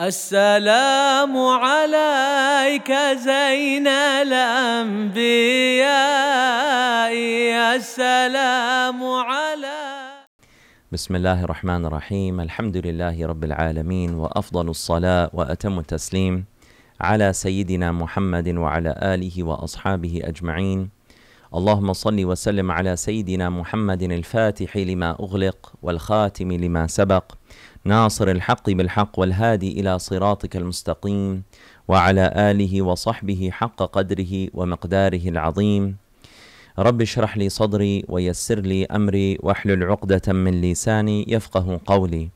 السلام عليك زين الأنبياء السلام عليك بسم الله الرحمن الرحيم. الحمد لله رب العالمين وأفضل الصلاة وأتم التسليم على سيدنا محمد وعلى آله وأصحابه أجمعين. اللهم صل وسلم على سيدنا محمد الفاتح لما أغلق والخاتم لما سبق. ناصر الحق بالحق والهادي إلى صراطك المستقيم وعلى آله وصحبه حق قدره ومقداره العظيم رب اشرح لي صدري ويسر لي أمري واحلل عقدة من لساني يفقه قولي.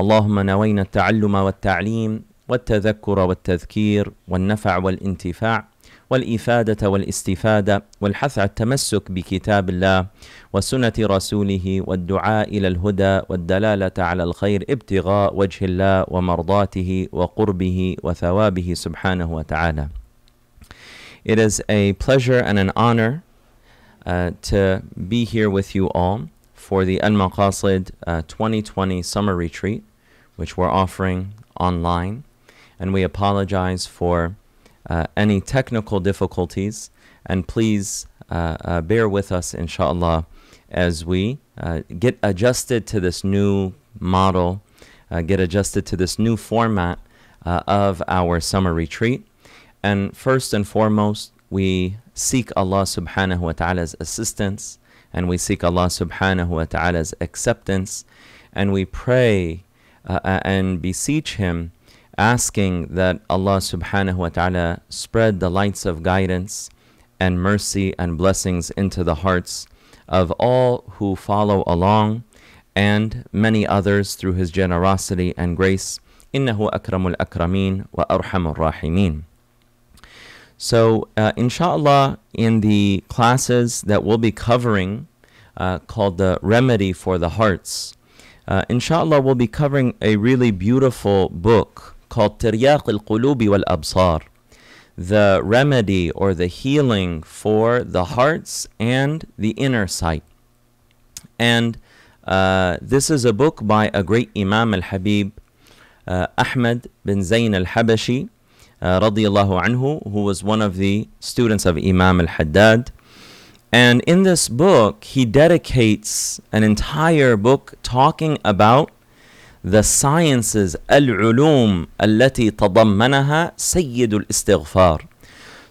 اللهم نوينا التعلم والتعليم والتذكر والتذكير والنفع والانتفاع والإفادة والاستفادة والحث على التمسك بكتاب الله وسنة رسوله والدعاء إلى الهدى والدلالة على الخير ابتغاء وجه الله ومرضاته وقربه وثوابه سبحانه وتعالى. It is a pleasure and an honor uh, to be here with you all for the Al Maqasid uh, 2020 summer retreat, which we're offering online. And we apologize for uh, any technical difficulties. And please uh, uh, bear with us, inshallah, as we uh, get adjusted to this new model, get adjusted to this new format of our summer retreat. And first and foremost, we seek Allah subhanahu wa ta'ala's assistance and we seek Allah subhanahu wa ta'ala's acceptance and we pray uh, and beseech Him, asking that Allah subhanahu wa ta'ala spread the lights of guidance and mercy and blessings into the hearts of all who follow along and many others through His generosity and grace. إنه أكرم الأكرمين وأرحم الراحمين. So, uh, inshallah, in the classes that we'll be covering, uh, called the Remedy for the Hearts, uh, inshallah, we'll be covering a really beautiful book called Tiryaq al Qulubi wal Absar, the remedy or the healing for the hearts and the inner sight. And uh, this is a book by a great Imam al Habib, uh, Ahmad bin Zayn al Habashi uh, anhu, who was one of the students of Imam al Haddad. And in this book, he dedicates an entire book talking about the sciences al-ulum التي تضمنها سيد الاستغفار.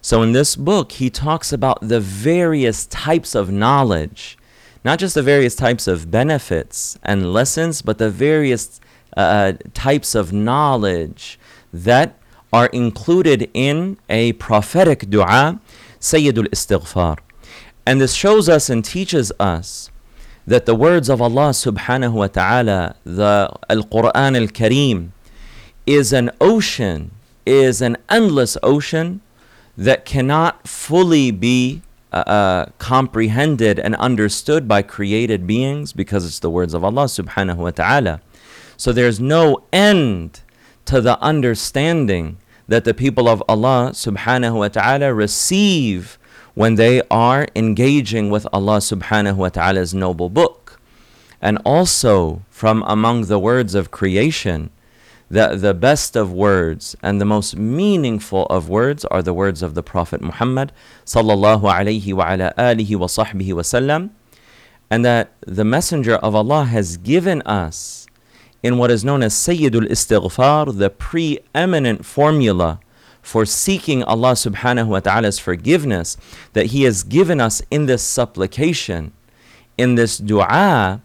So in this book, he talks about the various types of knowledge, not just the various types of benefits and lessons, but the various uh, types of knowledge that are included in a prophetic dua, Sayyidul Istighfar. And this shows us and teaches us that the words of Allah subhanahu wa ta'ala, the Al Quran Al Kareem, is an ocean, is an endless ocean that cannot fully be uh, uh, comprehended and understood by created beings because it's the words of Allah subhanahu wa ta'ala. So there's no end to the understanding that the people of Allah subhanahu wa ta'ala receive when they are engaging with Allah subhanahu wa ta'ala's noble book. And also from among the words of creation, the, the best of words and the most meaningful of words are the words of the Prophet Muhammad sallallahu alayhi wa ala alihi wa sahbihi wa sallam. And that the Messenger of Allah has given us in what is known as Sayyidul Istighfar, the preeminent formula for seeking Allah subhanahu wa ta'ala's forgiveness that He has given us in this supplication, in this dua,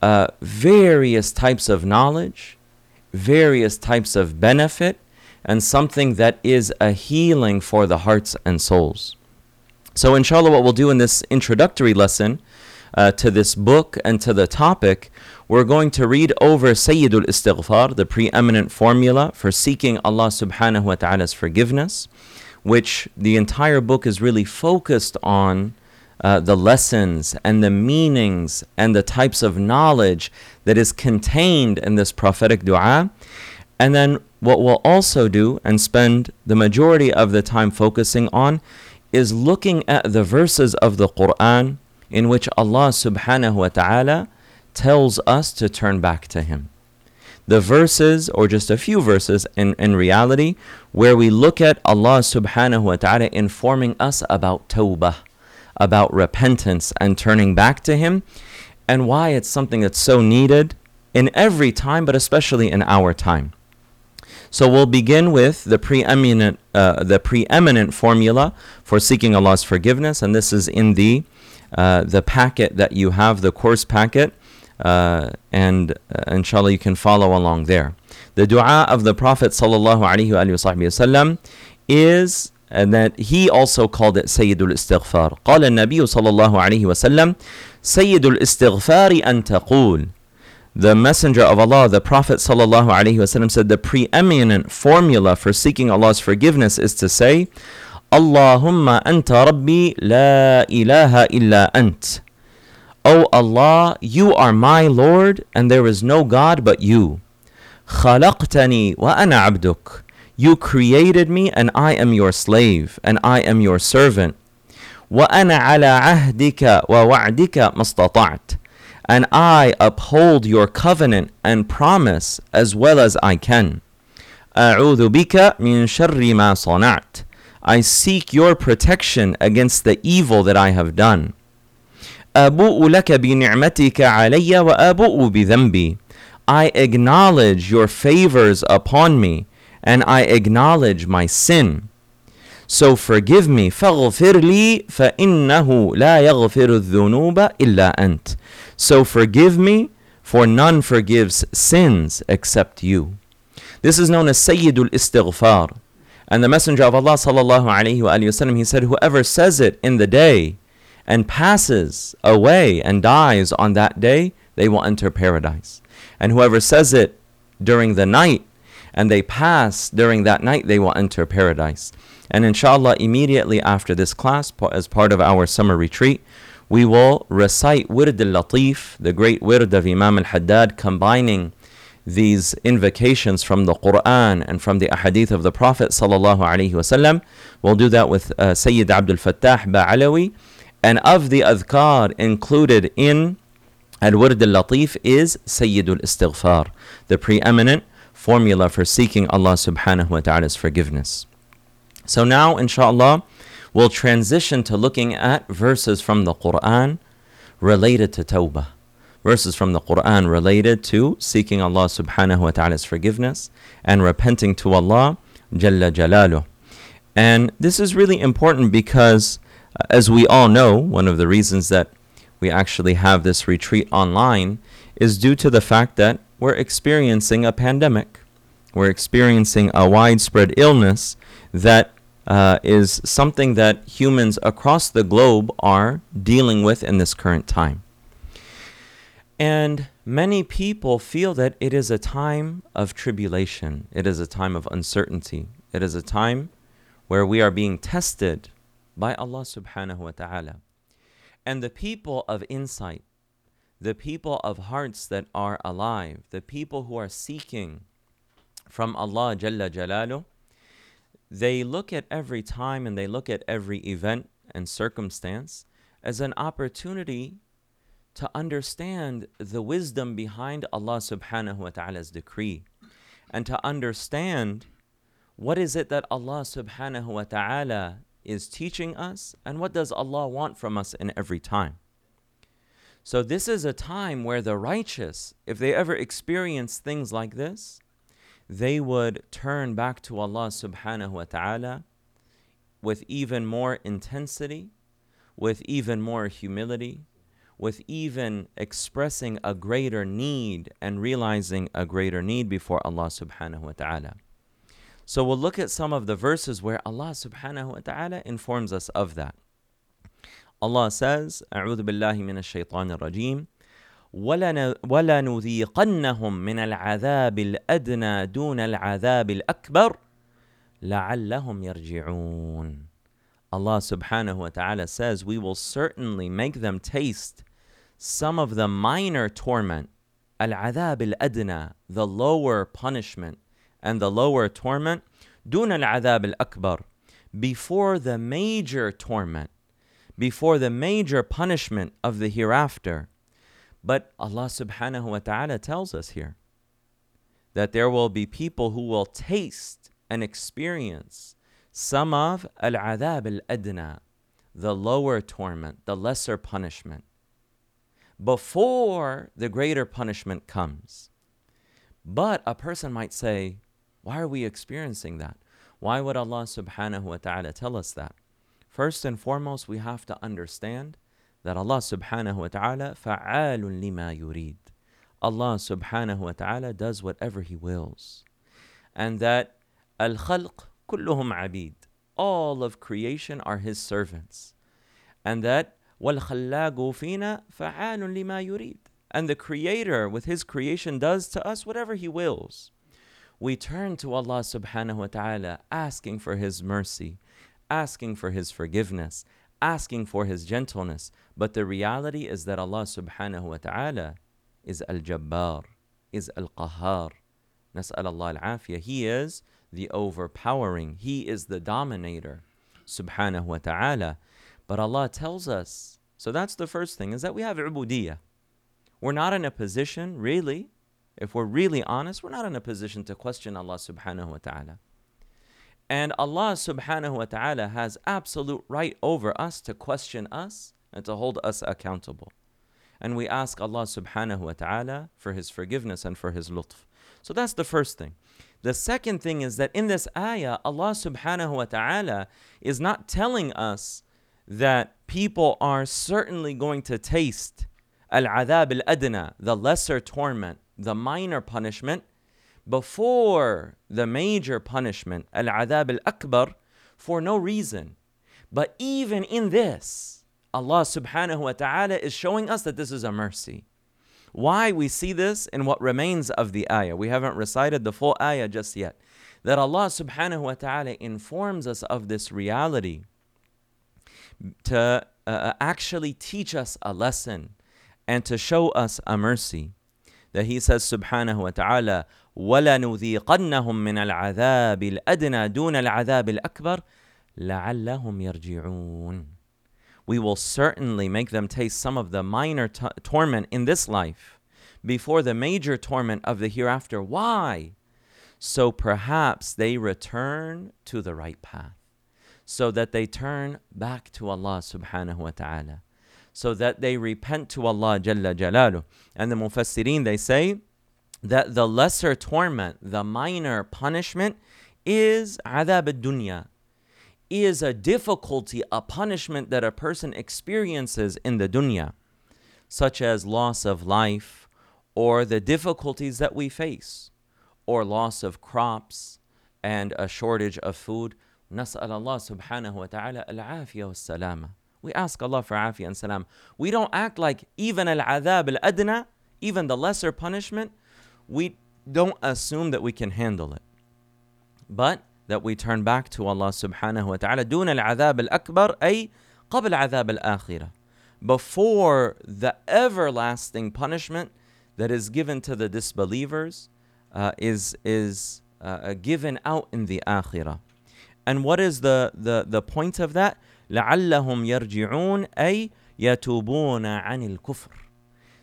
uh, various types of knowledge, various types of benefit, and something that is a healing for the hearts and souls. So, inshallah, what we'll do in this introductory lesson uh, to this book and to the topic, we're going to read over Sayyidul Istighfar, the preeminent formula for seeking Allah subhanahu wa ta'ala's forgiveness, which the entire book is really focused on uh, the lessons and the meanings and the types of knowledge that is contained in this prophetic dua. And then what we'll also do and spend the majority of the time focusing on is looking at the verses of the Quran in which Allah subhanahu wa ta'ala tells us to turn back to Him. the verses, or just a few verses in, in reality, where we look at Allah subhanahu wa ta'ala informing us about tawbah, about repentance and turning back to Him, and why it's something that's so needed in every time, but especially in our time. So we'll begin with the preeminent, uh, the preeminent formula for seeking Allah's forgiveness, and this is in the uh, the packet that you have, the course packet, and uh, inshallah you can follow along there. The dua of the Prophet sallallahu alaihi wasallam is and that he also called it Sayyidul Istighfar. قال النبي صلى الله عليه وسلم سيد الاستغفار أن تقول the Messenger of Allah, the Prophet ﷺ said the preeminent formula for seeking Allah's forgiveness is to say, Allahumma anta rabbi la ilaha illa ant. O Allah, you are my Lord and there is no God but you. خلقتني وأنا عبدك. You created me and I am your slave and I am your servant. وأنا على عهدك ووعدك ما استطعت and I uphold your covenant and promise as well as I can. أعوذ بك من شر ما صنعت. I seek your protection against the evil that I have done. أبوء لك بنعمتك علي وأبوء بذنبي. I acknowledge your favors upon me and I acknowledge my sin. So forgive me فاغفر لي فإنه لا يغفر الذنوب إلا أنت. So forgive me, for none forgives sins except you. This is known as Sayyidul Istighfar. And the Messenger of Allah sallallahu alayhi wasallam, he said, whoever says it in the day and passes away and dies on that day, they will enter paradise. And whoever says it during the night and they pass during that night, they will enter paradise. And inshallah, immediately after this class, as part of our summer retreat, we will recite Wird al-Latif, the great Wird of Imam al-Haddad, combining these invocations from the Quran and from the Ahadith of the Prophet. We'll do that with uh, Sayyid Abdul Fattah Ba'alawi. And of the adhkar included in Al-Wird al-Latif is Sayyidul Istighfar, the preeminent formula for seeking Allah subhanahu wa ta'ala's forgiveness. So now, inshallah, we'll transition to looking at verses from the Quran related to tawbah. Verses from the Quran related to seeking Allah subhanahu wa ta'ala's forgiveness and repenting to Allah Jalla Jalaluh. And this is really important because, as we all know, one of the reasons that we actually have this retreat online is due to the fact that we're experiencing a pandemic. We're experiencing a widespread illness that uh, is something that humans across the globe are dealing with in this current time. And many people feel that it is a time of tribulation, it is a time of uncertainty, it is a time where we are being tested by Allah subhanahu wa ta'ala. And the people of insight, the people of hearts that are alive, the people who are seeking from Allah Jalla Jalaluh, they look at every time and they look at every event and circumstance as an opportunity to understand the wisdom behind Allah subhanahu wa ta'ala's decree and to understand what is it that Allah subhanahu wa ta'ala is teaching us and what does Allah want from us in every time. So this is a time where the righteous, if they ever experience things like this, they would turn back to Allah subhanahu wa ta'ala with even more intensity, with even more humility, with even expressing a greater need and realizing a greater need before Allah subhanahu wa ta'ala. So we'll look at some of the verses where Allah subhanahu wa ta'ala informs us of that. Allah says, أعوذ بالله من الشيطان الرجيم ولنذيقنهم من العذاب الأدنى دون العذاب الأكبر لعلهم يرجعون Allah subhanahu wa ta'ala says, We will certainly make them taste some of the minor torment, al-adhab al-adna, the lower punishment and the lower torment, دون العذاب الأكبر, before the major torment, before the major punishment of the hereafter. But Allah subhanahu wa ta'ala tells us here that there will be people who will taste and experience some of al-adab al-adna, the lower torment, the lesser punishment, before the greater punishment comes. But a person might say, why are we experiencing that? Why would Allah subhanahu wa ta'ala tell us that? First and foremost, we have to understand that Allah subhanahu wa ta'ala fa'alun lima yurid. Allah subhanahu wa ta'ala does whatever He wills. And that al khalq kulluhum abid. All of creation are His servants. And that wal khallagu fina fa'alun lima yurid. And the Creator with His creation does to us whatever He wills. We turn to Allah subhanahu wa ta'ala asking for His mercy, asking for His forgiveness, asking for His gentleness. But the reality is that Allah subhanahu wa ta'ala is Al Jabbar, is Al Qahar. Nas'al Allah al afiyah. He is the overpowering, He is the dominator, subhanahu wa ta'ala. But Allah tells us, so that's the first thing, is that we have ubudiyah. We're not in a position, really, if we're really honest, we're not in a position to question Allah subhanahu wa ta'ala. And Allah subhanahu wa ta'ala has absolute right over us to question us and to hold us accountable. And we ask Allah subhanahu wa ta'ala for His forgiveness and for His lutf. So that's the first thing. The second thing is that in this ayah, Allah subhanahu wa ta'ala is not telling us that people are certainly going to taste al-adab al-adna, the lesser torment, the minor punishment, before the major punishment, al adab al akbar, for no reason. But even in this, Allah subhanahu wa ta'ala is showing us that this is a mercy. Why we see this in what remains of the ayah. We haven't recited the full ayah just yet. That Allah subhanahu wa ta'ala informs us of this reality to uh, actually teach us a lesson and to show us a mercy That He says subhanahu wa ta'ala, ولنذيقنهم من العذاب الأدنى دون العذاب الأكبر لعلهم يرجعون We will certainly make them taste some of the minor t- torment in this life before the major torment of the hereafter. Why? So perhaps they return to the right path. So that they turn back to Allah subhanahu wa ta'ala. So that they repent to Allah Jalla Jalaluh. And the Mufassirin, they say, that the lesser torment, the minor punishment, is adab dunya, is a difficulty, a punishment that a person experiences in the dunya, such as loss of life or the difficulties that we face, or loss of crops and a shortage of food. نسأل الله سبحانه وتعالى العافية والسلامة. we ask Allah for afiyah and salam. We don't act like even al adab al adna, even the lesser punishment, we don't assume that we can handle it. But that we turn back to Allah subhanahu wa ta'ala. دون العذاب الأكبر أي قبل عذاب الآخرة. Before the everlasting punishment that is given to the disbelievers uh, is, is uh, given out in the akhirah. And what is the, the, the point of that? لعلهم يرجعون أي يتوبون عن الكفر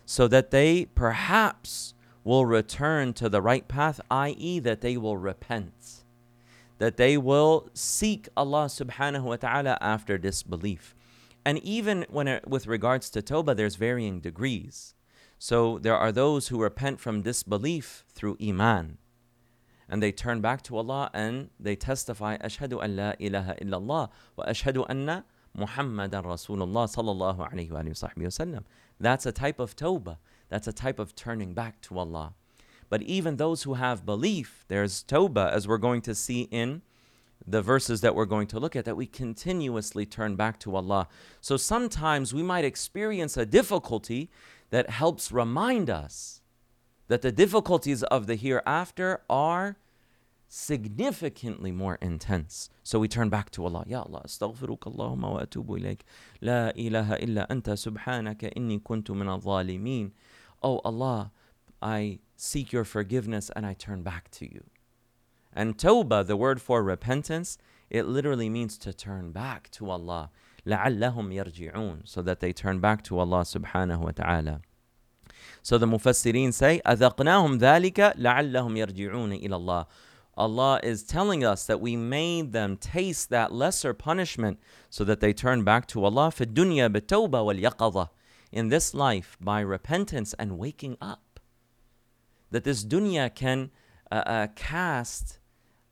so that they perhaps will return to the right path, i.e., that they will repent, that they will seek Allah subhanahu wa ta'ala after disbelief. And even when it, with regards to tawbah, there's varying degrees. So there are those who repent from disbelief through iman. And they turn back to Allah and they testify, Ashhadu an la ilaha illallah wa ashhadu anna Muhammadan Rasulullah sallallahu alayhi wa sallam. That's a type of tawbah. That's a type of turning back to Allah. But even those who have belief, there's tawbah, as we're going to see in the verses that we're going to look at, that we continuously turn back to Allah. So sometimes we might experience a difficulty that helps remind us that the difficulties of the hereafter are significantly more intense. So we turn back to Allah. Ya Allah, astaghfiruk Allahumma wa atubu ilayk. La ilaha illa anta subhanaka inni kuntu min al-zalimin. Oh Allah, I seek your forgiveness and I turn back to you. And tawbah, the word for repentance, it literally means to turn back to Allah. لَعَلَّهُمْ يَرْجِعُونَ So that they turn back to Allah subhanahu wa ta'ala. So the Mufassirin say, أَذَقْنَاهُمْ ذَلِكَ لَعَلَّهُمْ يَرْجِعُونَ إِلَى اللَّهِ Allah is telling us that we made them taste that lesser punishment so that they turn back to Allah في الدنيا بالتوبة واليقظة in this life by repentance and waking up. That this dunya can uh, uh, cast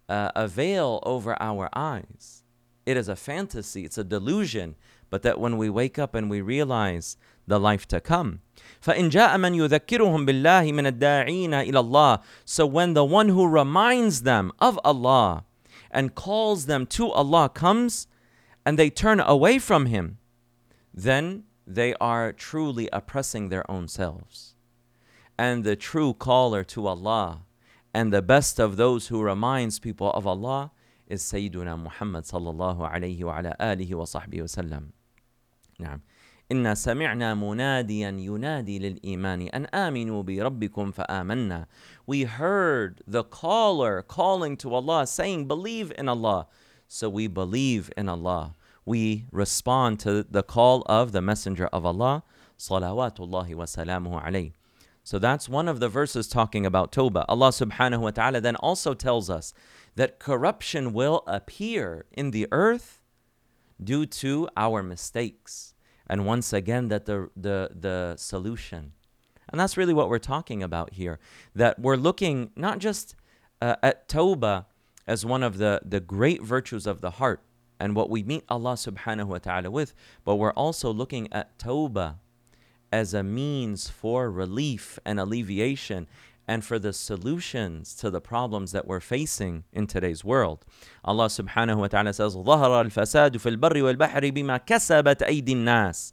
uh, a veil over our eyes. It is a fantasy, it's a delusion, but that when we wake up and we realize the life to come. فإن جاء من يذكرهم بالله من الداعين إلى الله So when the one who reminds them of Allah and calls them to Allah comes and they turn away from Him, then they are truly oppressing their own selves. And the true caller to Allah and the best of those who reminds people of Allah is Sayyiduna Muhammad sallallahu alayhi wa ala alihi wa sahbihi wa sallam. نعم. إنا سمعنا مناديا ينادي للإيمان أن آمنوا بربكم فآمنا. We heard the caller calling to Allah saying, Believe in Allah. So we believe in Allah. We respond to the call of the Messenger of Allah. Salawatullahi wa salamuhu alayhi. So that's one of the verses talking about Tawbah. Allah subhanahu wa ta'ala then also tells us that corruption will appear in the earth due to our mistakes and once again that the the the solution. And that's really what we're talking about here that we're looking not just uh, at tawbah as one of the the great virtues of the heart and what we meet Allah subhanahu wa ta'ala with but we're also looking at tawbah as a means for relief and alleviation and for the solutions to the problems that we're facing in today's world. Allah subhanahu wa ta'ala says, ظهر الفساد في البر والبحر بما كسبت أيدي الناس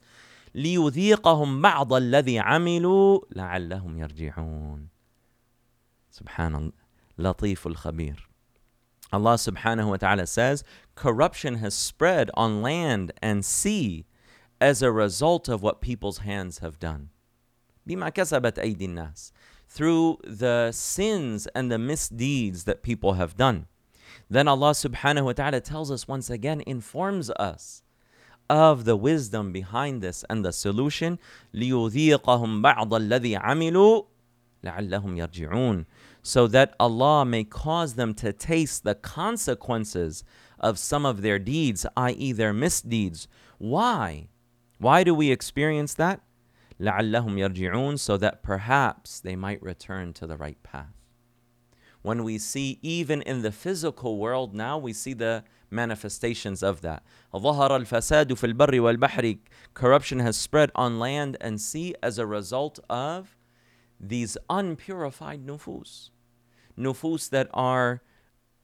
ليذيقهم بعض الذي عملوا لعلهم يرجعون. سبحان الله لطيف الخبير. Allah subhanahu wa ta'ala says, corruption has spread on land and sea as a result of what people's hands have done. بما كسبت أيدي الناس through the sins and the misdeeds that people have done. Then Allah subhanahu wa ta'ala tells us once again, informs us of the wisdom behind this and the solution. لِيُذِيقَهُمْ بَعْضَ الَّذِي عَمِلُوا لَعَلَّهُمْ يَرْجِعُونَ So that Allah may cause them to taste the consequences of some of their deeds, i.e., their misdeeds. Why? Why do we experience that? لعلهم يرجعون so that perhaps they might return to the right path. When we see even in the physical world now, we see the manifestations of that. ظهر الفساد في البر والبحر Corruption has spread on land and sea as a result of these unpurified nufus. Nufus that are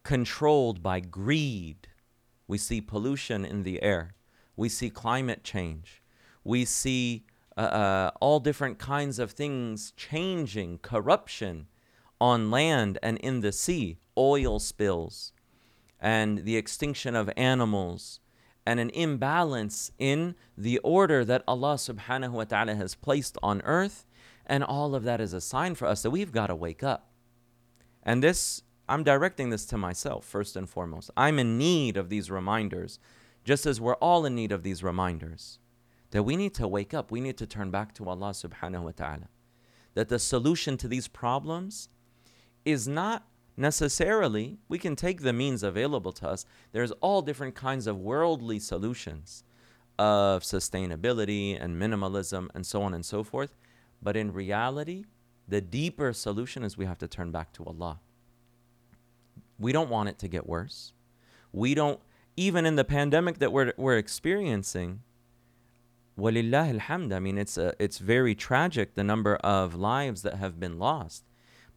controlled by greed. We see pollution in the air. We see climate change. We see uh, uh, all different kinds of things changing, corruption on land and in the sea, oil spills, and the extinction of animals, and an imbalance in the order that Allah subhanahu wa ta'ala has placed on earth. And all of that is a sign for us that we've got to wake up. And this, I'm directing this to myself first and foremost. I'm in need of these reminders, just as we're all in need of these reminders that we need to wake up. We need to turn back to Allah subhanahu wa ta'ala. That the solution to these problems is not necessarily, we can take the means available to us. There's all different kinds of worldly solutions of sustainability and minimalism and so on and so forth. But in reality, the deeper solution is we have to turn back to Allah. We don't want it to get worse. We don't, even in the pandemic that we're, we're experiencing, walillah alhamd. I mean, it's a, it's very tragic the number of lives that have been lost.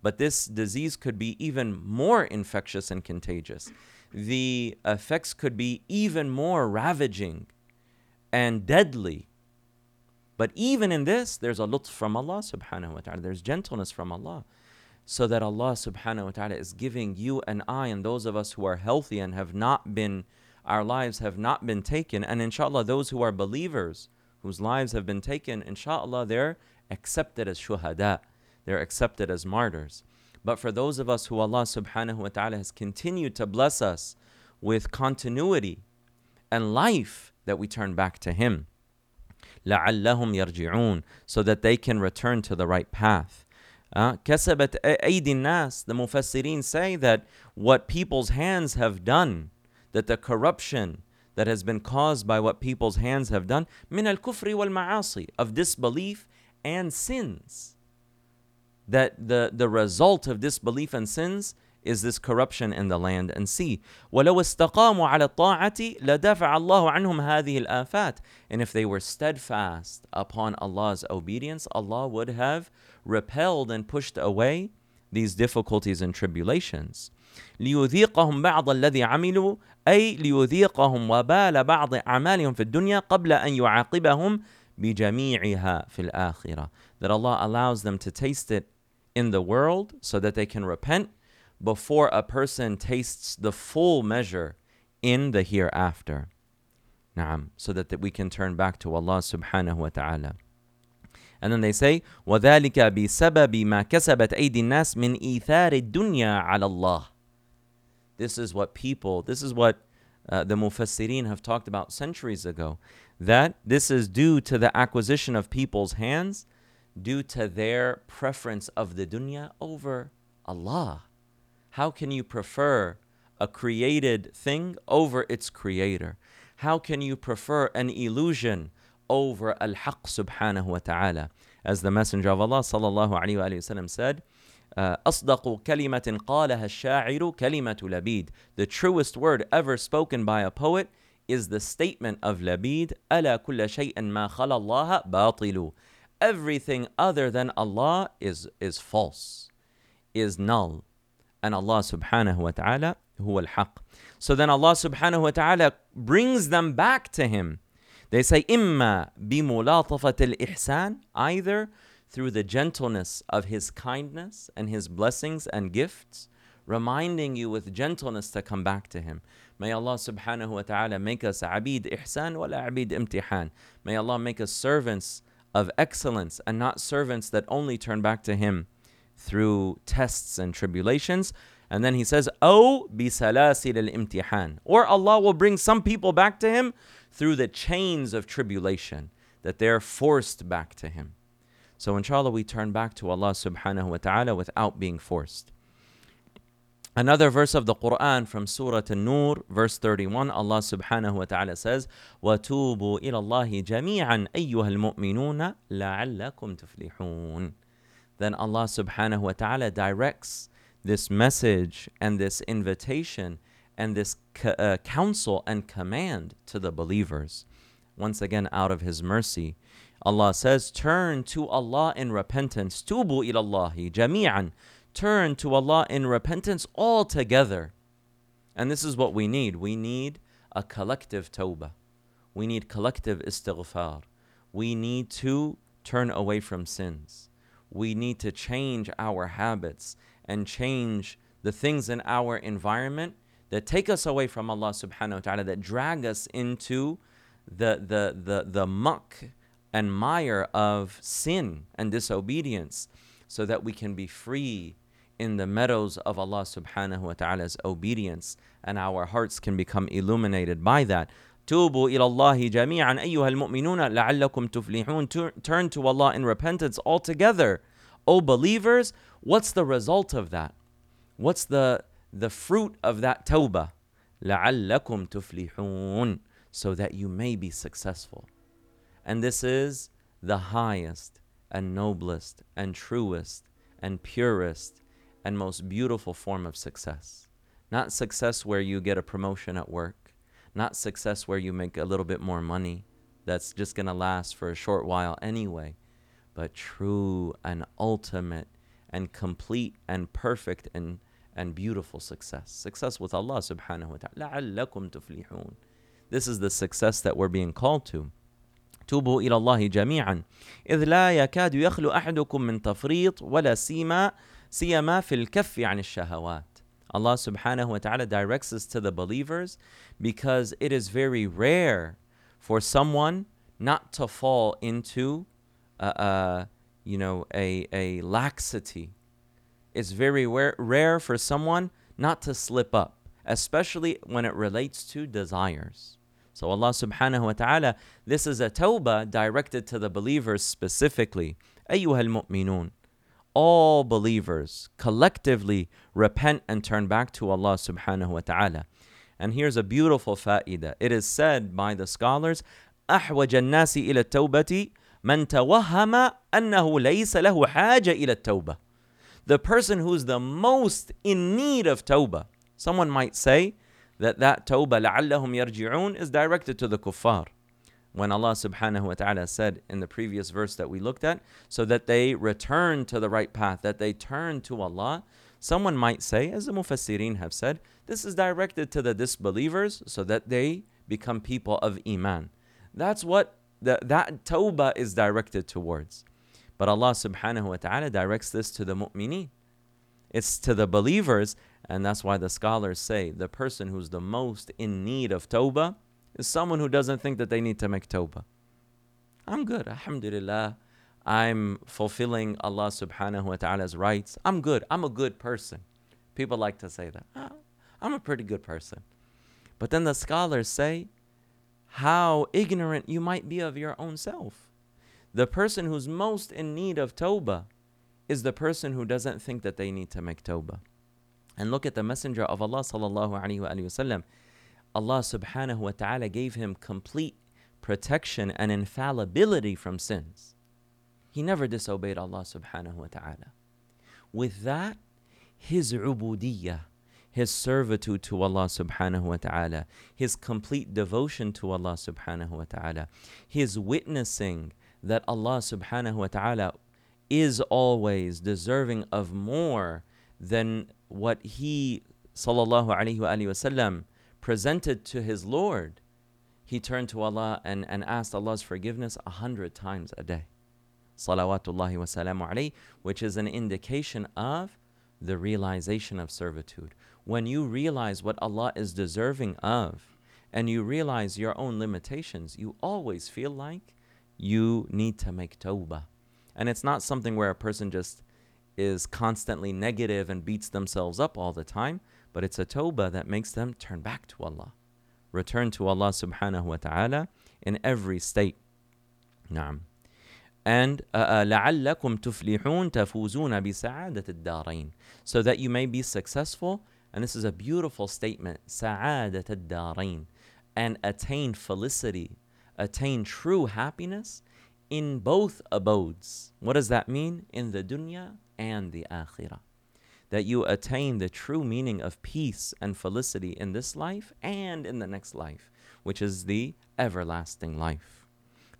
But this disease could be even more infectious and contagious. The effects could be even more ravaging and deadly. But even in this, there's a lutf from Allah subhanahu wa ta'ala. There's gentleness from Allah. So that Allah subhanahu wa ta'ala is giving you and I and those of us who are healthy and have not been, our lives have not been taken, and inshallah, those who are believers whose lives have been taken, inshallah, they're accepted as shuhada. They're accepted as martyrs. But for those of us who Allah subhanahu wa ta'ala has continued to bless us with continuity and life, that we turn back to Him. لعلهم يرجعون so that they can return to the right path. Uh, كسبت أيدي الناس the Mufassirin say that what people's hands have done that the corruption that has been caused by what people's hands have done من الكفر والمعاصي of disbelief and sins that the, the result of disbelief and sins is this corruption in the land and sea. ولو استقاموا على الطاعة لدفع الله عنهم هذه الآفات. And if they were steadfast upon Allah's obedience, Allah would have repelled and pushed away these difficulties and tribulations. ليذيقهم بعض الذي عملوا أي ليذيقهم وبال بعض أعمالهم في الدنيا قبل أن يعاقبهم بجميعها في الآخرة. That Allah allows them to taste it in the world so that they can repent before a person tastes the full measure in the hereafter. Naam, so that, that we can turn back to Allah subhanahu wa ta'ala. And then they say, وَذَلِكَ بِسَبَبِ مَا كَسَبَتْ أَيْدِي النَّاسِ مِنْ إِيثَارِ الدُّنْيَا عَلَى اللَّهِ This is what people, this is what uh, the Mufassirin have talked about centuries ago, that this is due to the acquisition of people's hands, due to their preference of the dunya over Allah. How can you prefer a created thing over its creator? How can you prefer an illusion over al-haq subhanahu wa ta'ala? As the Messenger of Allah sallallahu said, أصدق كلمة قالها الشاعر كلمة لبيد. The truest word ever spoken by a poet is the statement of Labid, ألا كل شيء ما خلا الله باطل. Everything other than Allah is, is false, is null and Allah subhanahu wa ta'ala huwa al-haq. So then Allah subhanahu wa ta'ala brings them back to Him. They say, إِمَّا بِمُلَاطَفَةِ الْإِحْسَانِ Either through the gentleness of His kindness and His blessings and gifts, reminding you with gentleness to come back to Him. May Allah subhanahu wa ta'ala make us abid ihsan wa abid imtihan. May Allah make us servants of excellence and not servants that only turn back to Him through tests and tribulations. And then he says, Oh, bisalasil al imtihan. Or Allah will bring some people back to Him through the chains of tribulation, that they're forced back to Him. So, inshallah, we turn back to Allah subhanahu wa ta'ala without being forced. Another verse of the Quran from Surah An-Nur, verse 31, Allah subhanahu wa ta'ala says, وَتُوبُوا إِلَى اللَّهِ جَمِيعًا أَيُّهَا الْمُؤْمِنُونَ لَعَلَّكُمْ تُفْلِحُونَ then Allah subhanahu wa ta'ala directs this message and this invitation and this uh, counsel and command to the believers. Once again, out of His mercy, Allah says, Turn to Allah in repentance. Tubu ilallahi jami'an. Turn to Allah in repentance altogether. And this is what we need. We need a collective tawbah. We need collective istighfar. We need to turn away from sins we need to change our habits and change the things in our environment that take us away from Allah subhanahu wa ta'ala, that drag us into the, the, the, the muck and mire of sin and disobedience so that we can be free in the meadows of Allah subhanahu wa ta'ala's obedience and our hearts can become illuminated by that. توبوا إلى الله جميعا أيها المؤمنون لعلكم تفلحون Turn to Allah in repentance altogether. O believers, what's the result of that? What's the, the fruit of that tawbah? لعلكم تفلحون So that you may be successful. And this is the highest and noblest and truest and purest and most beautiful form of success. Not success where you get a promotion at work, not success where you make a little bit more money that's just going to last for a short while anyway, but true and ultimate and complete and perfect and and beautiful success. Success with Allah subhanahu wa ta'ala. This is the success that we're being called to. توبوا إلى الله جميعا إذ لا يكاد يخلو أحدكم من تفريط ولا سيما سيما في الكف عن الشهوات Allah subhanahu wa ta'ala directs us to the believers because it is very rare for someone not to fall into uh, uh, you know a, a laxity. It's very rare, rare for someone not to slip up, especially when it relates to desires. So Allah subhanahu wa ta'ala, this is a tawbah directed to the believers specifically. أيها المؤمنون all believers collectively repent and turn back to Allah subhanahu wa ta'ala. And here's a beautiful fa'idah. It is said by the scholars, أحوج الناس إلى التوبة من توهم أنه ليس له حاجة إلى التوبة. The person who's the most in need of tawbah. Someone might say that that tawbah لعلهم يرجعون is directed to the kuffar when Allah subhanahu wa ta'ala said in the previous verse that we looked at, so that they return to the right path, that they turn to Allah. Someone might say, as the Mufassirin have said, this is directed to the disbelievers so that they become people of Iman. That's what the, that tawbah is directed towards. But Allah subhanahu wa ta'ala directs this to the mu'mineen. It's to the believers, and that's why the scholars say the person who's the most in need of tawbah is someone who doesn't think that they need to make tawbah. I'm good, alhamdulillah. I'm fulfilling Allah subhanahu wa ta'ala's rights. I'm good. I'm a good person. People like to say that. Oh, I'm a pretty good person. But then the scholars say how ignorant you might be of your own self. The person who's most in need of tawbah is the person who doesn't think that they need to make tawbah. And look at the Messenger of Allah sallallahu alaihi wasallam. Allah subhanahu wa ta'ala gave him complete protection and infallibility from sins. He never disobeyed Allah subhanahu wa ta'ala. With that, his ubudiyah, his servitude to Allah subhanahu wa ta'ala, his complete devotion to Allah subhanahu wa ta'ala, his witnessing that Allah subhanahu wa ta'ala is always deserving of more than what he sallallahu alayhi wa sallam presented to his Lord, he turned to Allah and, and asked Allah's forgiveness a hundred times a day. Salawatullahi wa salamu alayhi, which is an indication of the realization of servitude. When you realize what Allah is deserving of, and you realize your own limitations, you always feel like you need to make tawbah. And it's not something where a person just is constantly negative and beats themselves up all the time, but it's a tawbah that makes them turn back to Allah. Return to Allah subhanahu wa ta'ala in every state. نعم. And لعلكم تفلحون تفوزون بسعادة الدارين. So that you may be successful. And this is a beautiful statement. سعادة الدارين. And attain felicity, attain true happiness in both abodes. What does that mean? In the dunya and the akhirah that you attain the true meaning of peace and felicity in this life and in the next life, which is the everlasting life.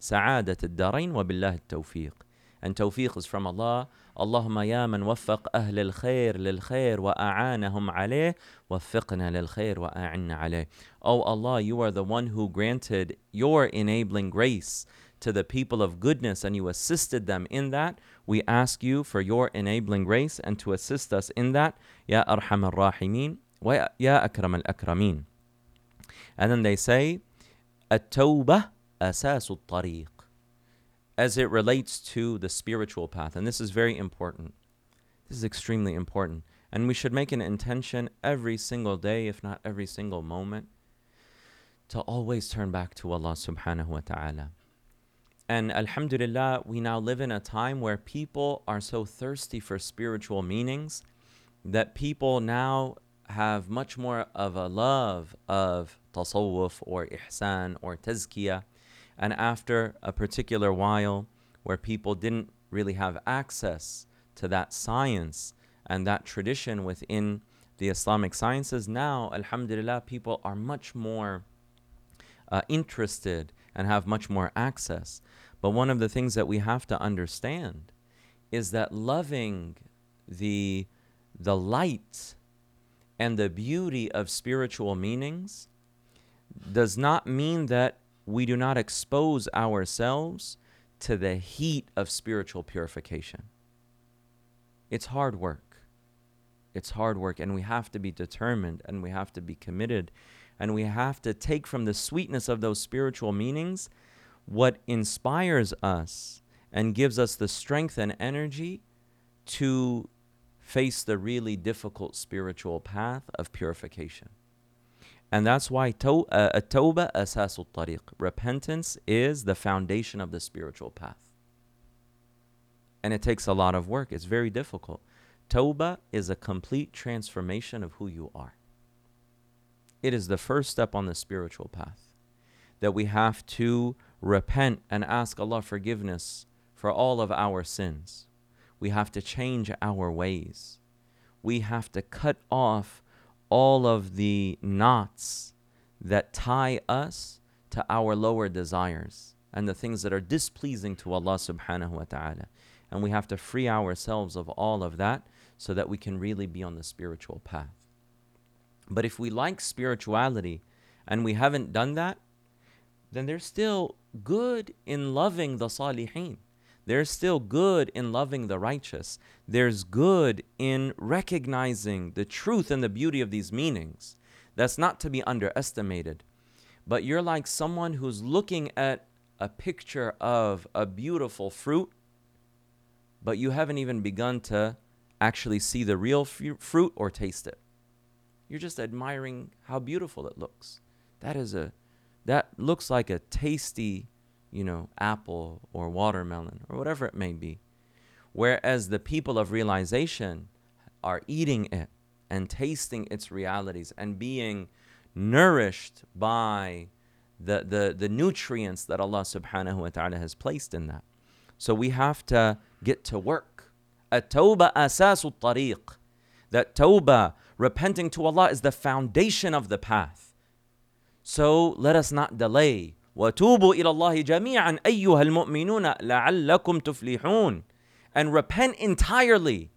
سعادة الدارين وبالله التوفيق. And tawfiq is from Allah. اللهم يا من وفق أهل الخير للخير وأعانهم عليه وفقنا للخير وأعنا عليه. Oh Allah, you are the one who granted your enabling grace to the people of goodness and you assisted them in that, we ask you for your enabling grace and to assist us in that. Ya Arham al-Rahimin wa Ya Akram al-Akramin. And then they say, At-Tawbah asasu tariq as it relates to the spiritual path. And this is very important. This is extremely important. And we should make an intention every single day, if not every single moment, to always turn back to Allah subhanahu wa ta'ala. And Alhamdulillah, we now live in a time where people are so thirsty for spiritual meanings that people now have much more of a love of tasawwuf or ihsan or tazkiyah. And after a particular while where people didn't really have access to that science and that tradition within the Islamic sciences, now, Alhamdulillah, people are much more uh, interested and have much more access. But one of the things that we have to understand is that loving the, the light and the beauty of spiritual meanings does not mean that we do not expose ourselves to the heat of spiritual purification. It's hard work. It's hard work, and we have to be determined and we have to be committed and we have to take from the sweetness of those spiritual meanings what inspires us and gives us the strength and energy to face the really difficult spiritual path of purification. And that's why uh, at-tawbah asasul tariq. Repentance is the foundation of the spiritual path. And it takes a lot of work. It's very difficult. Tawbah is a complete transformation of who you are. It is the first step on the spiritual path that we have to repent and ask Allah forgiveness for all of our sins. We have to change our ways. We have to cut off all of the knots that tie us to our lower desires and the things that are displeasing to Allah subhanahu wa ta'ala. And we have to free ourselves of all of that so that we can really be on the spiritual path. But if we like spirituality and we haven't done that, then there's still good in loving the salihin. There's still good in loving the righteous. There's good in recognizing the truth and the beauty of these meanings. That's not to be underestimated. But you're like someone who's looking at a picture of a beautiful fruit, but you haven't even begun to actually see the real fruit or taste it. You're just admiring how beautiful it looks. That is a that looks like a tasty, you know, apple or watermelon or whatever it may be. Whereas the people of realization are eating it and tasting its realities and being nourished by the, the, the nutrients that Allah subhanahu wa ta'ala has placed in that. So we have to get to work. At-tawbah asasul tariq. That tawbah, repenting to Allah, is the foundation of the path. So let us not delay. وتوبوا إلى الله جميعا أيها المؤمنون لعلكم تفلحون and repent entirely,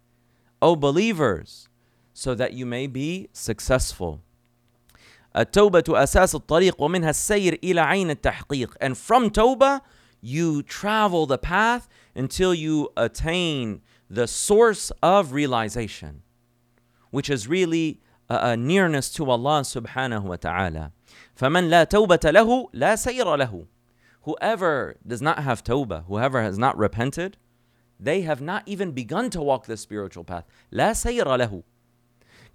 O believers, so that you may be successful. التوبة أساس الطريق ومنها السير إلى عين التحقيق and from توبة you travel the path until you attain the source of realization which is really a, a nearness to Allah subhanahu wa ta'ala فمن لا توبة له لا سير له. Whoever does not have tawbah, whoever has not repented, they have not even begun to walk the spiritual path. لا سير له.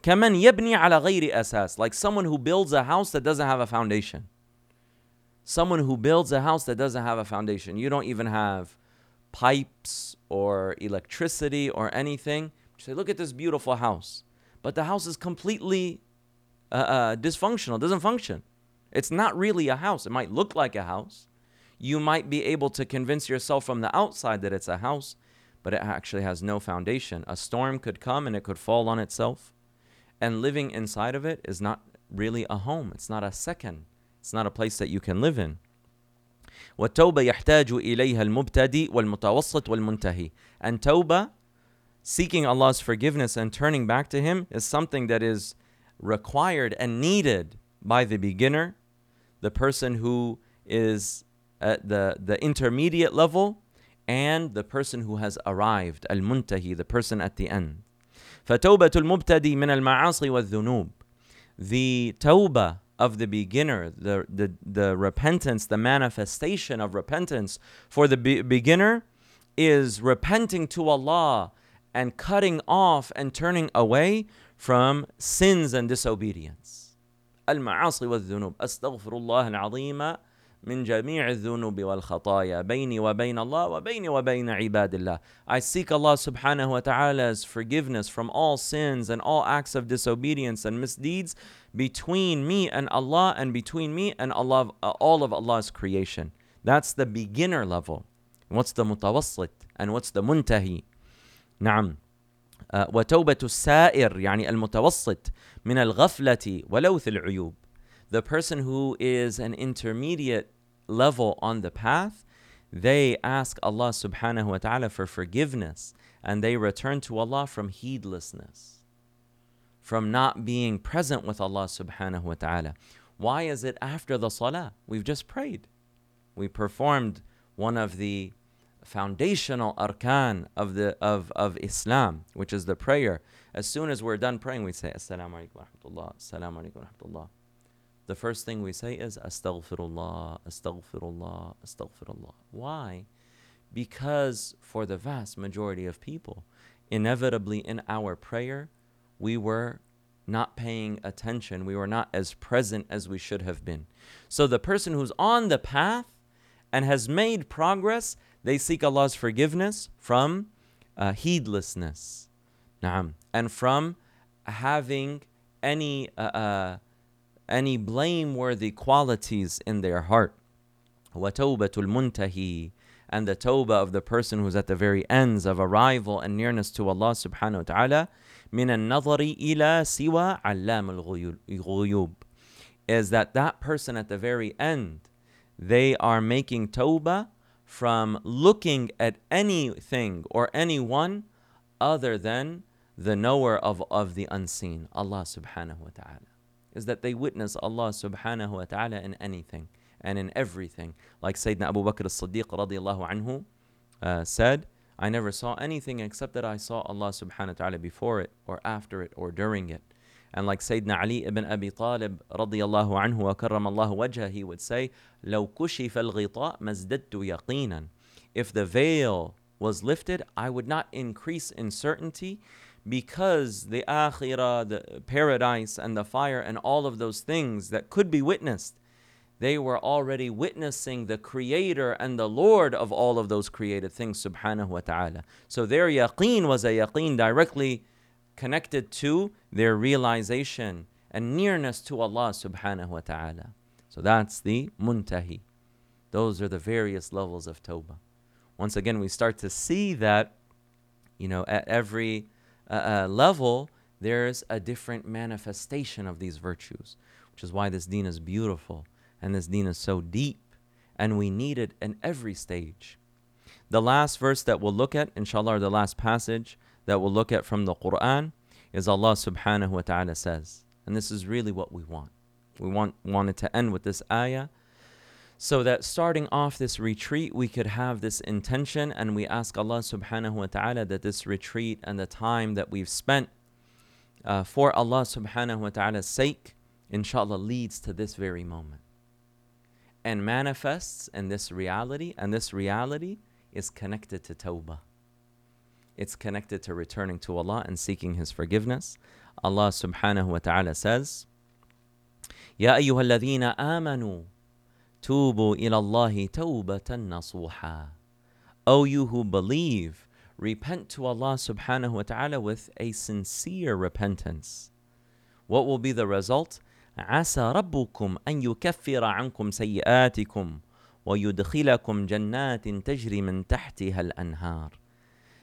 كمن يبني على غير أساس. Like someone who builds a house that doesn't have a foundation. Someone who builds a house that doesn't have a foundation. You don't even have pipes or electricity or anything. You say, look at this beautiful house. But the house is completely uh, uh, dysfunctional, doesn't function. It's not really a house. It might look like a house. You might be able to convince yourself from the outside that it's a house, but it actually has no foundation. A storm could come and it could fall on itself. And living inside of it is not really a home. It's not a second. It's not a place that you can live in. والتوبة يحتاج إليها المبتدئ والمتوسط والمنتهي. And tawbah, seeking Allah's forgiveness and turning back to Him, is something that is required and needed by the beginner the person who is at the, the intermediate level and the person who has arrived al-muntahi the person at the end فتوبة المبتدي من المعاصي والذنوب the tawbah of the beginner the, the, the repentance the manifestation of repentance for the be- beginner is repenting to Allah and cutting off and turning away from sins and disobedience المعاصي والذنوب أستغفر الله العظيم من جميع الذنوب والخطايا بيني وبين الله وبيني وبين عباد الله I seek Allah subhanahu wa ta'ala's forgiveness from all sins and all acts of disobedience and misdeeds between me and Allah and between me and Allah all of Allah's creation that's the beginner level what's the mutawassit and what's the muntahi نعم وتوبة السائر يعني المتوسط من الغفلة ولوث العيوب. The person who is an intermediate level on the path, they ask Allah subhanahu wa ta'ala for forgiveness and they return to Allah from heedlessness, from not being present with Allah subhanahu wa ta'ala. Why is it after the salah? We've just prayed. We performed one of the foundational arkan of the of, of Islam, which is the prayer. As soon as we're done praying, we say Assalamu alaikum wa rahmatullah, Assalamu alaikum wa rahmatullah. The first thing we say is Astaghfirullah, Astaghfirullah, Astaghfirullah. Why? Because for the vast majority of people, inevitably in our prayer, we were not paying attention. We were not as present as we should have been. So the person who's on the path and has made progress, they seek Allah's forgiveness from uh, heedlessness. Naam. And from having any uh, uh, any blameworthy qualities in their heart. وَتَوْبَةُ الْمُنْتَهِي And the tawbah of the person who's at the very ends of arrival and nearness to Allah subhanahu wa ta'ala من النظر إلى سوى علام الغيوب is that that person at the very end they are making tawbah from looking at anything or anyone other than the knower of, of the unseen, Allah subhanahu wa ta'ala. Is that they witness Allah subhanahu wa ta'ala in anything and in everything. Like Sayyidina Abu Bakr as-Siddiq radiallahu anhu uh, said, I never saw anything except that I saw Allah subhanahu wa ta'ala before it or after it or during it. And like Sayyidina Ali ibn Abi Talib radiallahu anhu wa karram Allah wajah, he would say, لو كشف الغطاء مزددت يقينا. If the veil was lifted, I would not increase in certainty because the akhirah, the paradise and the fire and all of those things that could be witnessed, they were already witnessing the creator and the Lord of all of those created things, subhanahu wa ta'ala. So their yaqeen was a yaqeen directly connected to their realization and nearness to Allah subhanahu wa ta'ala. So that's the muntahi. Those are the various levels of tawbah. Once again, we start to see that, you know, at every uh, uh, level, there's a different manifestation of these virtues, which is why this deen is beautiful and this deen is so deep, and we need it in every stage. The last verse that we'll look at, inshallah, the last passage that we'll look at from the Quran is Allah subhanahu wa ta'ala says, and this is really what we want. We want wanted to end with this ayah. So that starting off this retreat we could have this intention and we ask Allah subhanahu wa ta'ala that this retreat and the time that we've spent uh, for Allah subhanahu wa ta'ala's sake inshallah leads to this very moment. And manifests in this reality and this reality is connected to tawbah it's connected to returning to Allah and seeking His forgiveness. Allah subhanahu wa ta'ala says, يا أيها الذين آمنوا توبوا إلى الله توبة نصوحا O you who believe, repent to Allah subhanahu wa ta'ala with a sincere repentance. What will be the result? عسى ربكم أن يكفر عنكم سيئاتكم ويدخلكم جنات تجري من تحتها الأنهار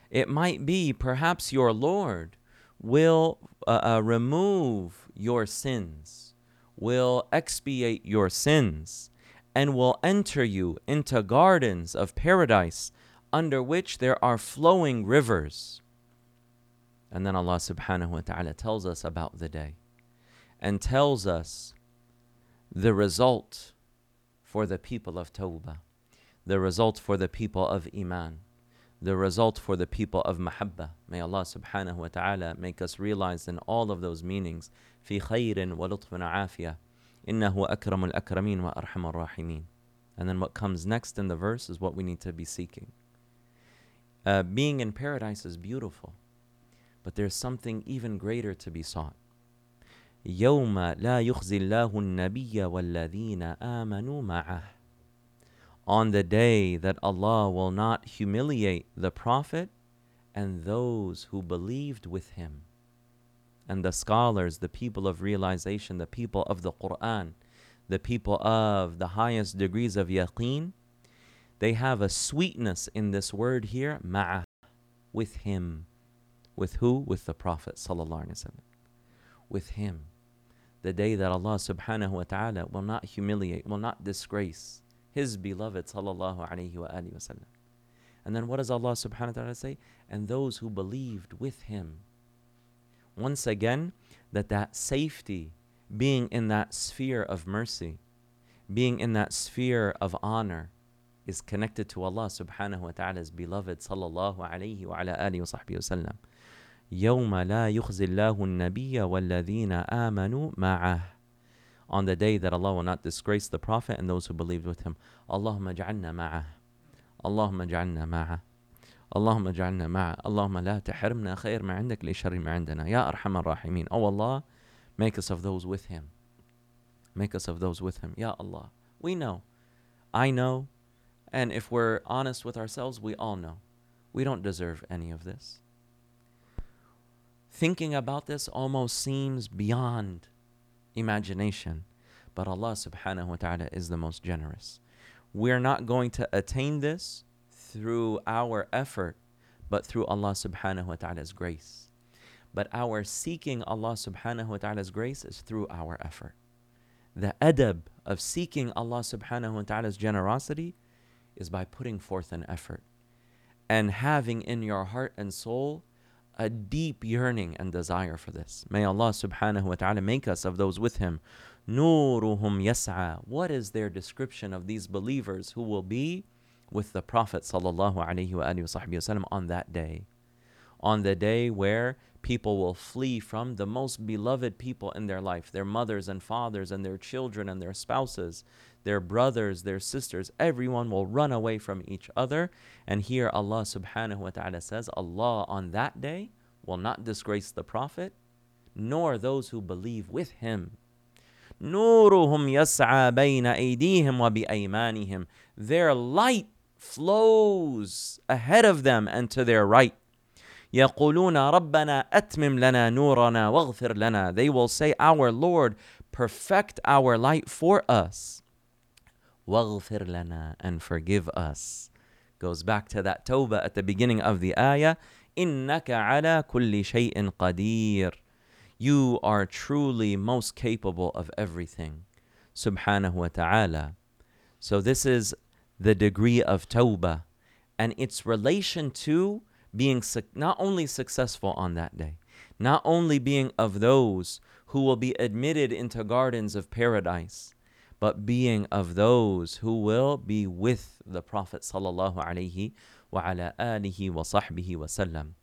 it might be perhaps your Lord will uh, uh, remove your sins, will expiate your sins, and will enter you into gardens of paradise under which there are flowing rivers. And then Allah subhanahu wa ta'ala tells us about the day and tells us the result for the people of Tawbah, the result for the people of Iman the result for the people of mahabba. May Allah subhanahu wa ta'ala make us realize in all of those meanings في خير ولطف وعافية إنه أكرم الأكرمين وأرحم الراحمين And then what comes next in the verse is what we need to be seeking. Uh, being in paradise is beautiful, but there's something even greater to be sought. يوم لا يخزي الله النبي والذين آمنوا معه on the day that Allah will not humiliate the Prophet and those who believed with him. And the scholars, the people of realization, the people of the Quran, the people of the highest degrees of yaqeen, they have a sweetness in this word here, ma'ah, with him. With who? With the Prophet With him. The day that Allah subhanahu wa ta'ala will not humiliate, will not disgrace his beloved sallallahu alayhi wa wasallam. And then what does Allah subhanahu wa ta'ala say? And those who believed with him. Once again, that that safety, being in that sphere of mercy, being in that sphere of honor, is connected to Allah subhanahu wa ta'ala's beloved sallallahu alayhi wa ala alihi wa sahbihi wa sallam. يوم لا يخزي الله النبي والذين آمنوا معه on the day that Allah will not disgrace the Prophet and those who believed with him. Allahumma ja'alna ma'ah. Allahumma ja'alna ma'ah. اللهم اجعلنا معه اللهم لا تحرمنا خير ما عندك لشر ما عندنا يا أرحم الراحمين Oh Allah Make us of those with him. Make us of those with him. Ya Allah. We know. I know. And if we're honest with ourselves, we all know. We don't deserve any of this. Thinking about this almost seems beyond imagination. But Allah subhanahu wa ta'ala is the most generous. We're not going to attain this through our effort, but through Allah subhanahu wa ta'ala's grace. But our seeking Allah subhanahu wa ta'ala's grace is through our effort. The adab of seeking Allah subhanahu wa ta'ala's generosity is by putting forth an effort and having in your heart and soul a deep yearning and desire for this. May Allah subhanahu wa ta'ala make us of those with Him. Nuruhum yas'a. What is their description of these believers who will be with the Prophet sallallahu alaihi wasallam on that day? On the day where people will flee from the most beloved people in their life, their mothers and fathers and their children and their spouses, their brothers, their sisters, everyone will run away from each other. And here Allah subhanahu wa ta'ala says, Allah on that day will not disgrace the Prophet, nor those who believe with him. نورهم يسعى بين أيديهم وبأيمانهم. Their light flows ahead of them and to their right. يقولون ربنا أتمم لنا نورنا واغفر لنا. They will say, Our Lord, perfect our light for us. واغفر لنا and forgive us. Goes back to that tawbah at the beginning of the ayah. إنك على كل شيء قدير. You are truly most capable of everything. Subhanahu wa ta'ala. So this is the degree of tawbah and its relation to being su- not only successful on that day, not only being of those who will be admitted into gardens of paradise, but being of those who will be with the Prophet sallallahu alaihi wa ala alihi wa sahbihi.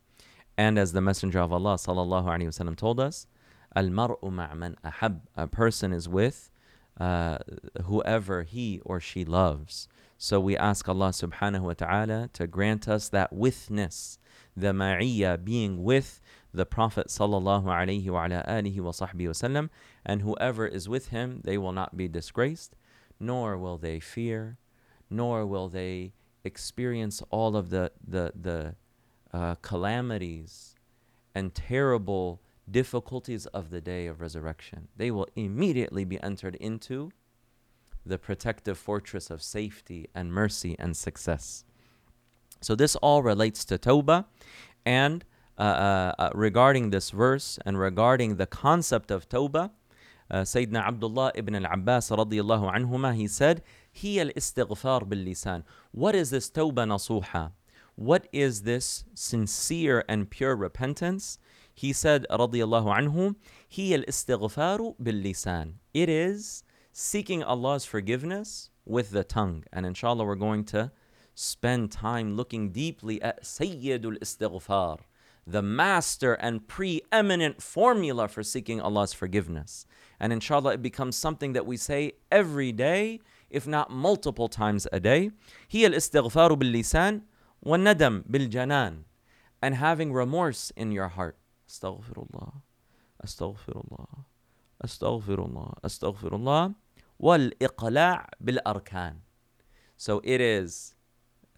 And as the Messenger of Allah sallallahu alaihi wasallam told us, al mar'u ma'man ahab. A person is with uh, whoever he or she loves. So we ask Allah subhanahu wa ta'ala to grant us that witness, the ma'iyya, being with the Prophet sallallahu alaihi wa alihi wa sahbihi wasallam, and whoever is with him, they will not be disgraced, nor will they fear, nor will they experience all of the the the uh, calamities and terrible difficulties of the day of resurrection. They will immediately be entered into the protective fortress of safety and mercy and success. So, this all relates to Tawbah. And uh, uh, uh, regarding this verse and regarding the concept of Tawbah, uh, Sayyidina Abdullah ibn al-Abbas radiyallahu anhuma, he said, هي الاستغفار باللسان. What is this Tawbah nasuha? What is this sincere and pure repentance? He said, radiyallahu anhu, هي الاستغفار باللسان. It is seeking Allah's forgiveness with the tongue. And inshallah, we're going to spend time looking deeply at Sayyidul Istighfar, the master and preeminent formula for seeking Allah's forgiveness. And inshallah, it becomes something that we say every day, if not multiple times a day. هي الاستغفار باللسان والندم بالجنان. And having remorse in your heart. Astaghfirullah. Astaghfirullah. Astaghfirullah. Astaghfirullah. والإقلاع بالأركان. So it is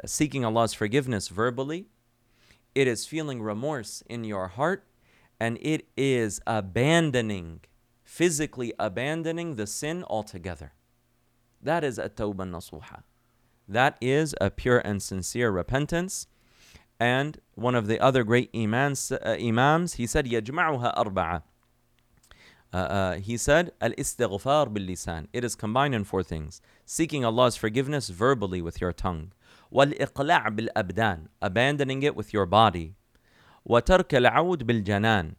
seeking Allah's forgiveness verbally, it is feeling remorse in your heart, and it is abandoning, physically abandoning the sin altogether. That is a tawbah nasuha. That is a pure and sincere repentance. And one of the other great imams, uh, imams he said, يجمعها أربعة. uh, uh, he said, Al istighfar bil lisan. It is combined in four things seeking Allah's forgiveness verbally with your tongue, wal iqla' bil abdan, abandoning it with your body, wa tark al bil janan,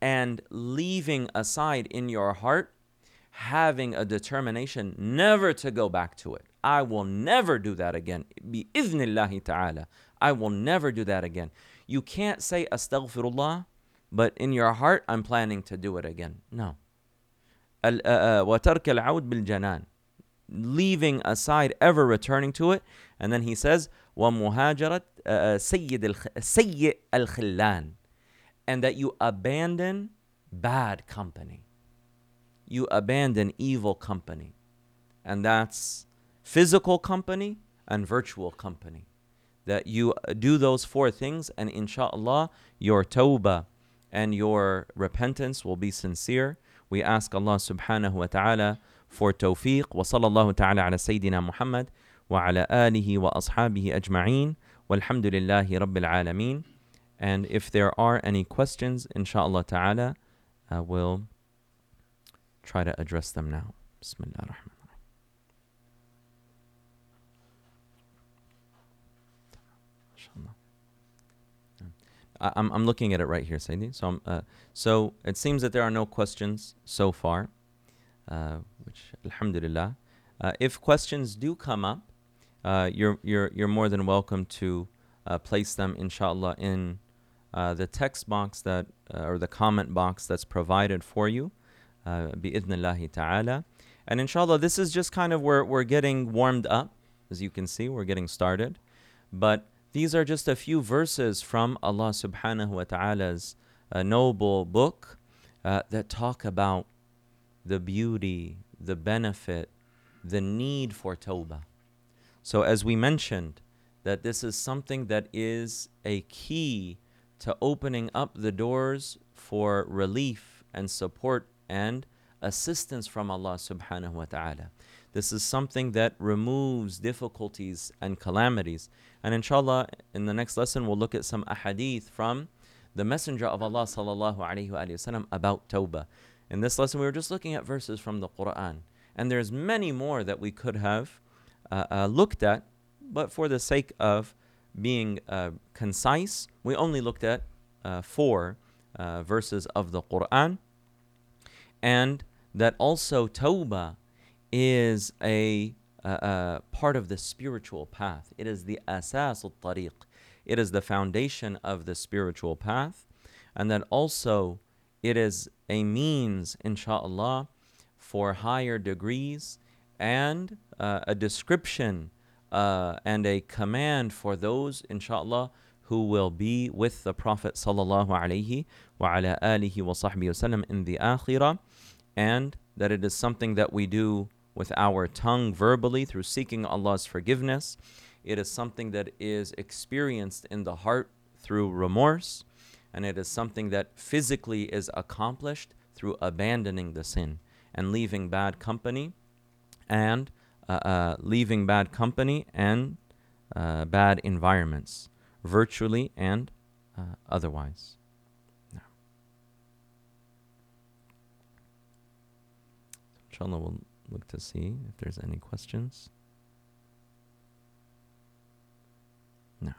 and leaving aside in your heart having a determination never to go back to it. I will never do that again. Bi idhnillahi ta'ala. I will never do that again. You can't say astaghfirullah but in your heart, I'm planning to do it again. No. وَتَرْكَ الْعَوْدِ بِالْجَنَانِ Leaving aside, ever returning to it. And then he says, وَمُهَاجَرَةِ سَيِّدِ سَيِّئ الْخِلَّانِ And that you abandon bad company. you abandon evil company. And that's physical company and virtual company. That you do those four things, and inshallah, your tawbah and your repentance will be sincere. We ask Allah subhanahu wa ta'ala for tawfiq. Wa sallallahu ta'ala ala Sayyidina Muhammad wa ala alihi wa ashabihi ajma'een. Walhamdulillahi rabbil alameen. And if there are any questions, inshallah ta'ala, uh, we'll try to address them now. Bismillah ar-Rahman. I'm, I'm looking at it right here, Sayyidi. So, uh, so it seems that there are no questions so far, uh, which, alhamdulillah. Uh, if questions do come up, uh, you're, you're, you're more than welcome to uh, place them, inshallah, in uh, the text box that, or the comment box that's provided for you, uh, bi'idhnillahi ta'ala. And inshallah, this is just kind of where we're getting warmed up. As you can see, we're getting started. But these are just a few verses from Allah subhanahu wa ta'ala's uh, noble book uh, that talk about the beauty, the benefit, the need for tawbah. So, as we mentioned, that this is something that is a key to opening up the doors for relief and support and assistance from Allah subhanahu wa ta'ala. This is something that removes difficulties and calamities. And inshallah, in the next lesson, we'll look at some ahadith from the Messenger of Allah sallallahu alaihi wasallam about tawbah. In this lesson, we were just looking at verses from the Quran, and there's many more that we could have uh, uh, looked at, but for the sake of being uh, concise, we only looked at uh, four uh, verses of the Quran, and that also tawbah is a, part of the spiritual path. It is the asas al tariq. It is the foundation of the spiritual path. And that also it is a means, inshallah, for higher degrees and uh, a description uh, and a command for those, inshallah, who will be with the Prophet sallallahu alaihi wa ala alihi wa sahbihi wasallam in the akhirah, and that it is something that we do with our tongue verbally through seeking Allah's forgiveness. It is something that is experienced in the heart through remorse, and it is something that physically is accomplished through abandoning the sin and leaving bad company and uh, uh, leaving bad company and uh, bad environments, virtually and uh, otherwise. Inshallah, we'll look to see if there's any questions. No.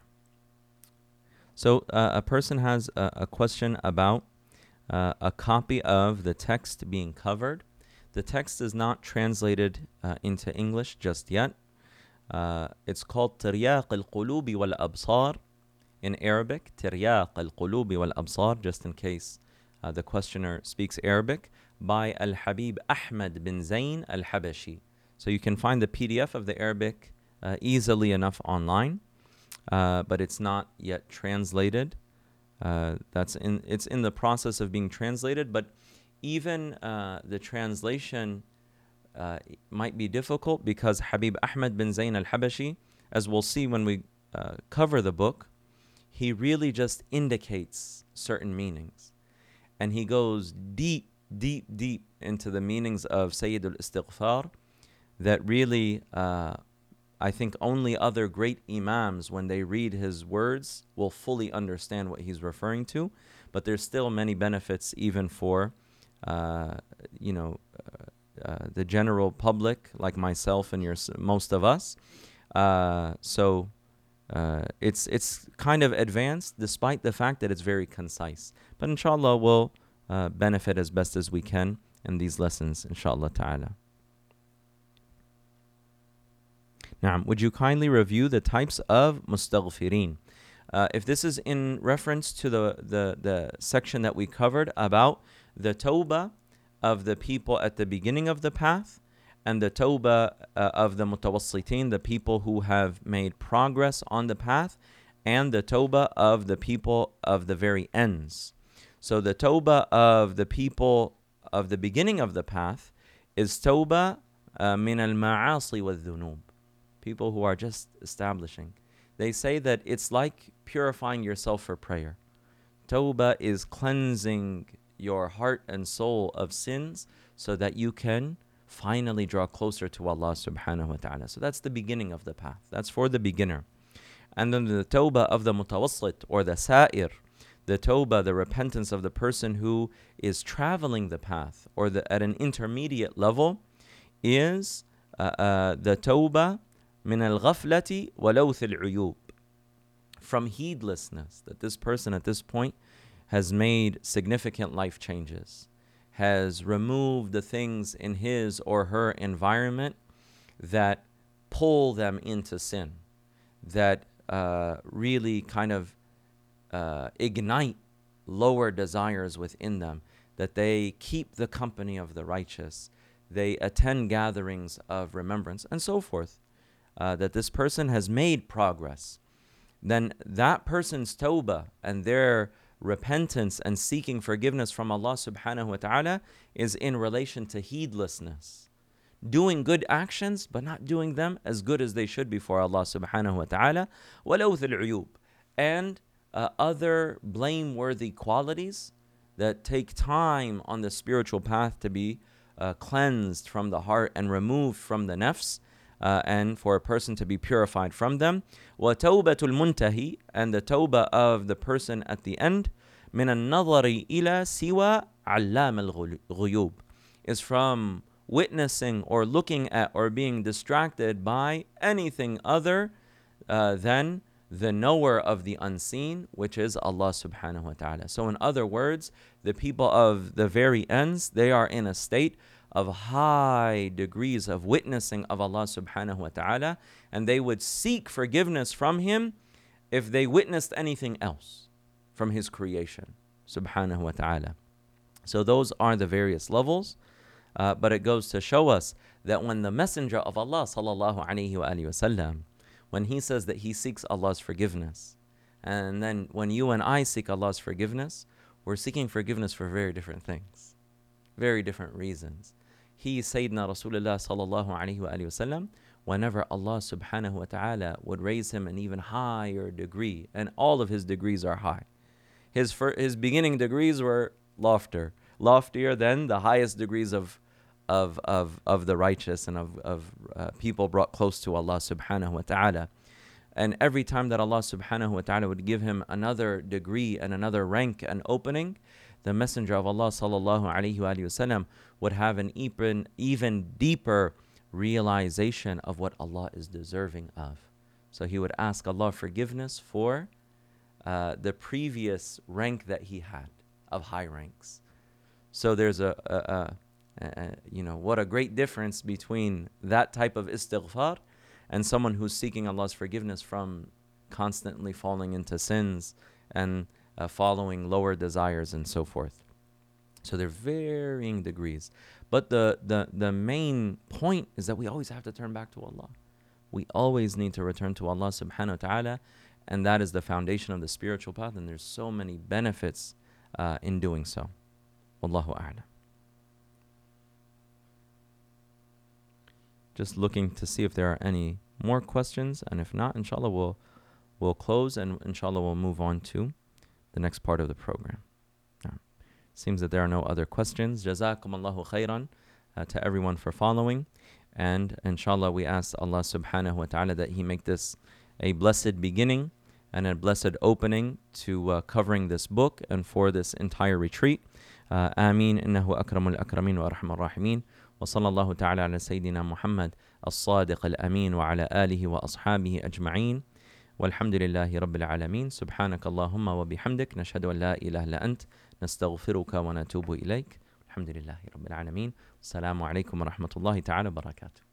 So uh, a person has a, a question about uh, a copy of the text being covered. The text is not translated uh, into English just yet. Uh, it's called Tiryaq al-Qulubi wal-Absar in Arabic. Tiryaq al-Qulubi wal-Absar, just in case uh, the questioner speaks Arabic by Al Habib Ahmed bin Zain Al Habashi. So you can find the PDF of the Arabic uh, easily enough online, uh, but it's not yet translated. Uh, that's in it's in the process of being translated, but even uh, the translation uh, might be difficult because Habib Ahmed bin Zain Al Habashi, as we'll see when we uh, cover the book, he really just indicates certain meanings, and he goes deep deep, deep into the meanings of Sayyid al Istighfar that really, uh, I think only other great Imams, when they read his words, will fully understand what he's referring to. But there's still many benefits, even for, uh, you know, uh, uh the general public, like myself and your, most of us. Uh, so uh, it's it's kind of advanced, despite the fact that it's very concise. But inshallah, we'll uh, benefit as best as we can in these lessons, inshallah ta'ala. Now, would you kindly review the types of mustaghfirin? Uh, if this is in reference to the, the, the section that we covered about the tawbah of the people at the beginning of the path and the tawbah uh, of the mutawassitin, the people who have made progress on the path, and the tawbah of the people of the very ends. So the tawbah of the people of the beginning of the path is tawbah uh, min al ma'asi wa dhunub. People who are just establishing. They say that it's like purifying yourself for prayer. Tawbah is cleansing your heart and soul of sins so that you can finally draw closer to Allah subhanahu wa ta'ala. So that's the beginning of the path. That's for the beginner. And then the tawbah of the mutawassit or the sa'ir, the tawbah, the repentance of the person who is traveling the path or the, at an intermediate level is uh, uh, the tawbah min al-ghaflati walawth al-uyub. From heedlessness that this person at this point has made significant life changes has removed the things in his or her environment that pull them into sin, that uh, really kind of uh, ignite lower desires within them, that they keep the company of the righteous, they attend gatherings of remembrance, and so forth. Uh, that this person has made progress, then that person's tawbah and their repentance and seeking forgiveness from Allah subhanahu wa ta'ala is in relation to heedlessness. Doing good actions, but not doing them as good as they should before Allah subhanahu wa ta'ala. وَلَوْثِ And uh, other blameworthy qualities that take time on the spiritual path to be uh, cleansed from the heart and removed from the nafs. Uh, and for a person to be purified from them. وَتَوْبَةُ الْمُنْتَهِ And the tawbah of the person at the end. من النظر إلى سوى علام الغيوب is from witnessing or looking at or being distracted by anything other uh, than the knower of the unseen, which is Allah subhanahu wa ta'ala. So, in other words, the people of the very ends, they are in a state of high degrees of witnessing of Allah subhanahu wa ta'ala, and they would seek forgiveness from Him if they witnessed anything else from His creation, subhanahu wa ta'ala. So those are the various levels, uh, but it goes to show us that when the Messenger of Allah sallallahu alaihi wasallam, when he says that he seeks Allah's forgiveness, and then when you and I seek Allah's forgiveness, we're seeking forgiveness for very different things, very different reasons. He, Sayyidina Rasulullah sallallahu alaihi wasallam, whenever Allah subhanahu wa ta'ala would raise him an even higher degree, and all of his degrees are high. His, fir- his beginning degrees were loftier, loftier than the highest degrees of, of, of, of the righteous and of, of uh, people brought close to Allah subhanahu wa ta'ala. And every time that Allah subhanahu wa ta'ala would give him another degree and another rank and opening, the Messenger of Allah sallallahu alayhi wa sallam would have an even, even deeper realization of what Allah is deserving of. So he would ask Allah forgiveness for uh, the previous rank that he had of high ranks. So there's a, a, a, you know, what a great difference between that type of istighfar and someone who's seeking Allah's forgiveness from constantly falling into sins and uh, following lower desires and so forth. So they're varying degrees. But the, the, the main point is that we always have to turn back to Allah. We always need to return to Allah subhanahu wa ta'ala and that is the foundation of the spiritual path and there's so many benefits uh, in doing so wallahu a'lam just looking to see if there are any more questions. And if not, inshallah, we'll, we'll close and inshallah, we'll move on to the next part of the program. Seems that there are no other questions. Jazakumullahu khairan uh, to everyone for following. And inshallah, we ask Allah subhanahu wa ta'ala that He make this a blessed beginning and a blessed opening to uh, covering this book and for this entire retreat. Uh, Ameen. Innahu akramul akramin wa arhamar rahimin. وصلى الله تعالى على سيدنا محمد الصادق الأمين وعلى آله وأصحابه أجمعين. والحمد لله رب العالمين. سبحانك اللهم وبحمدك. نشهد أن لا إله إلا أنت. نستغفرك ونتوب إليك. الحمد لله رب العالمين. السلام عليكم ورحمة الله تعالى وبركاته.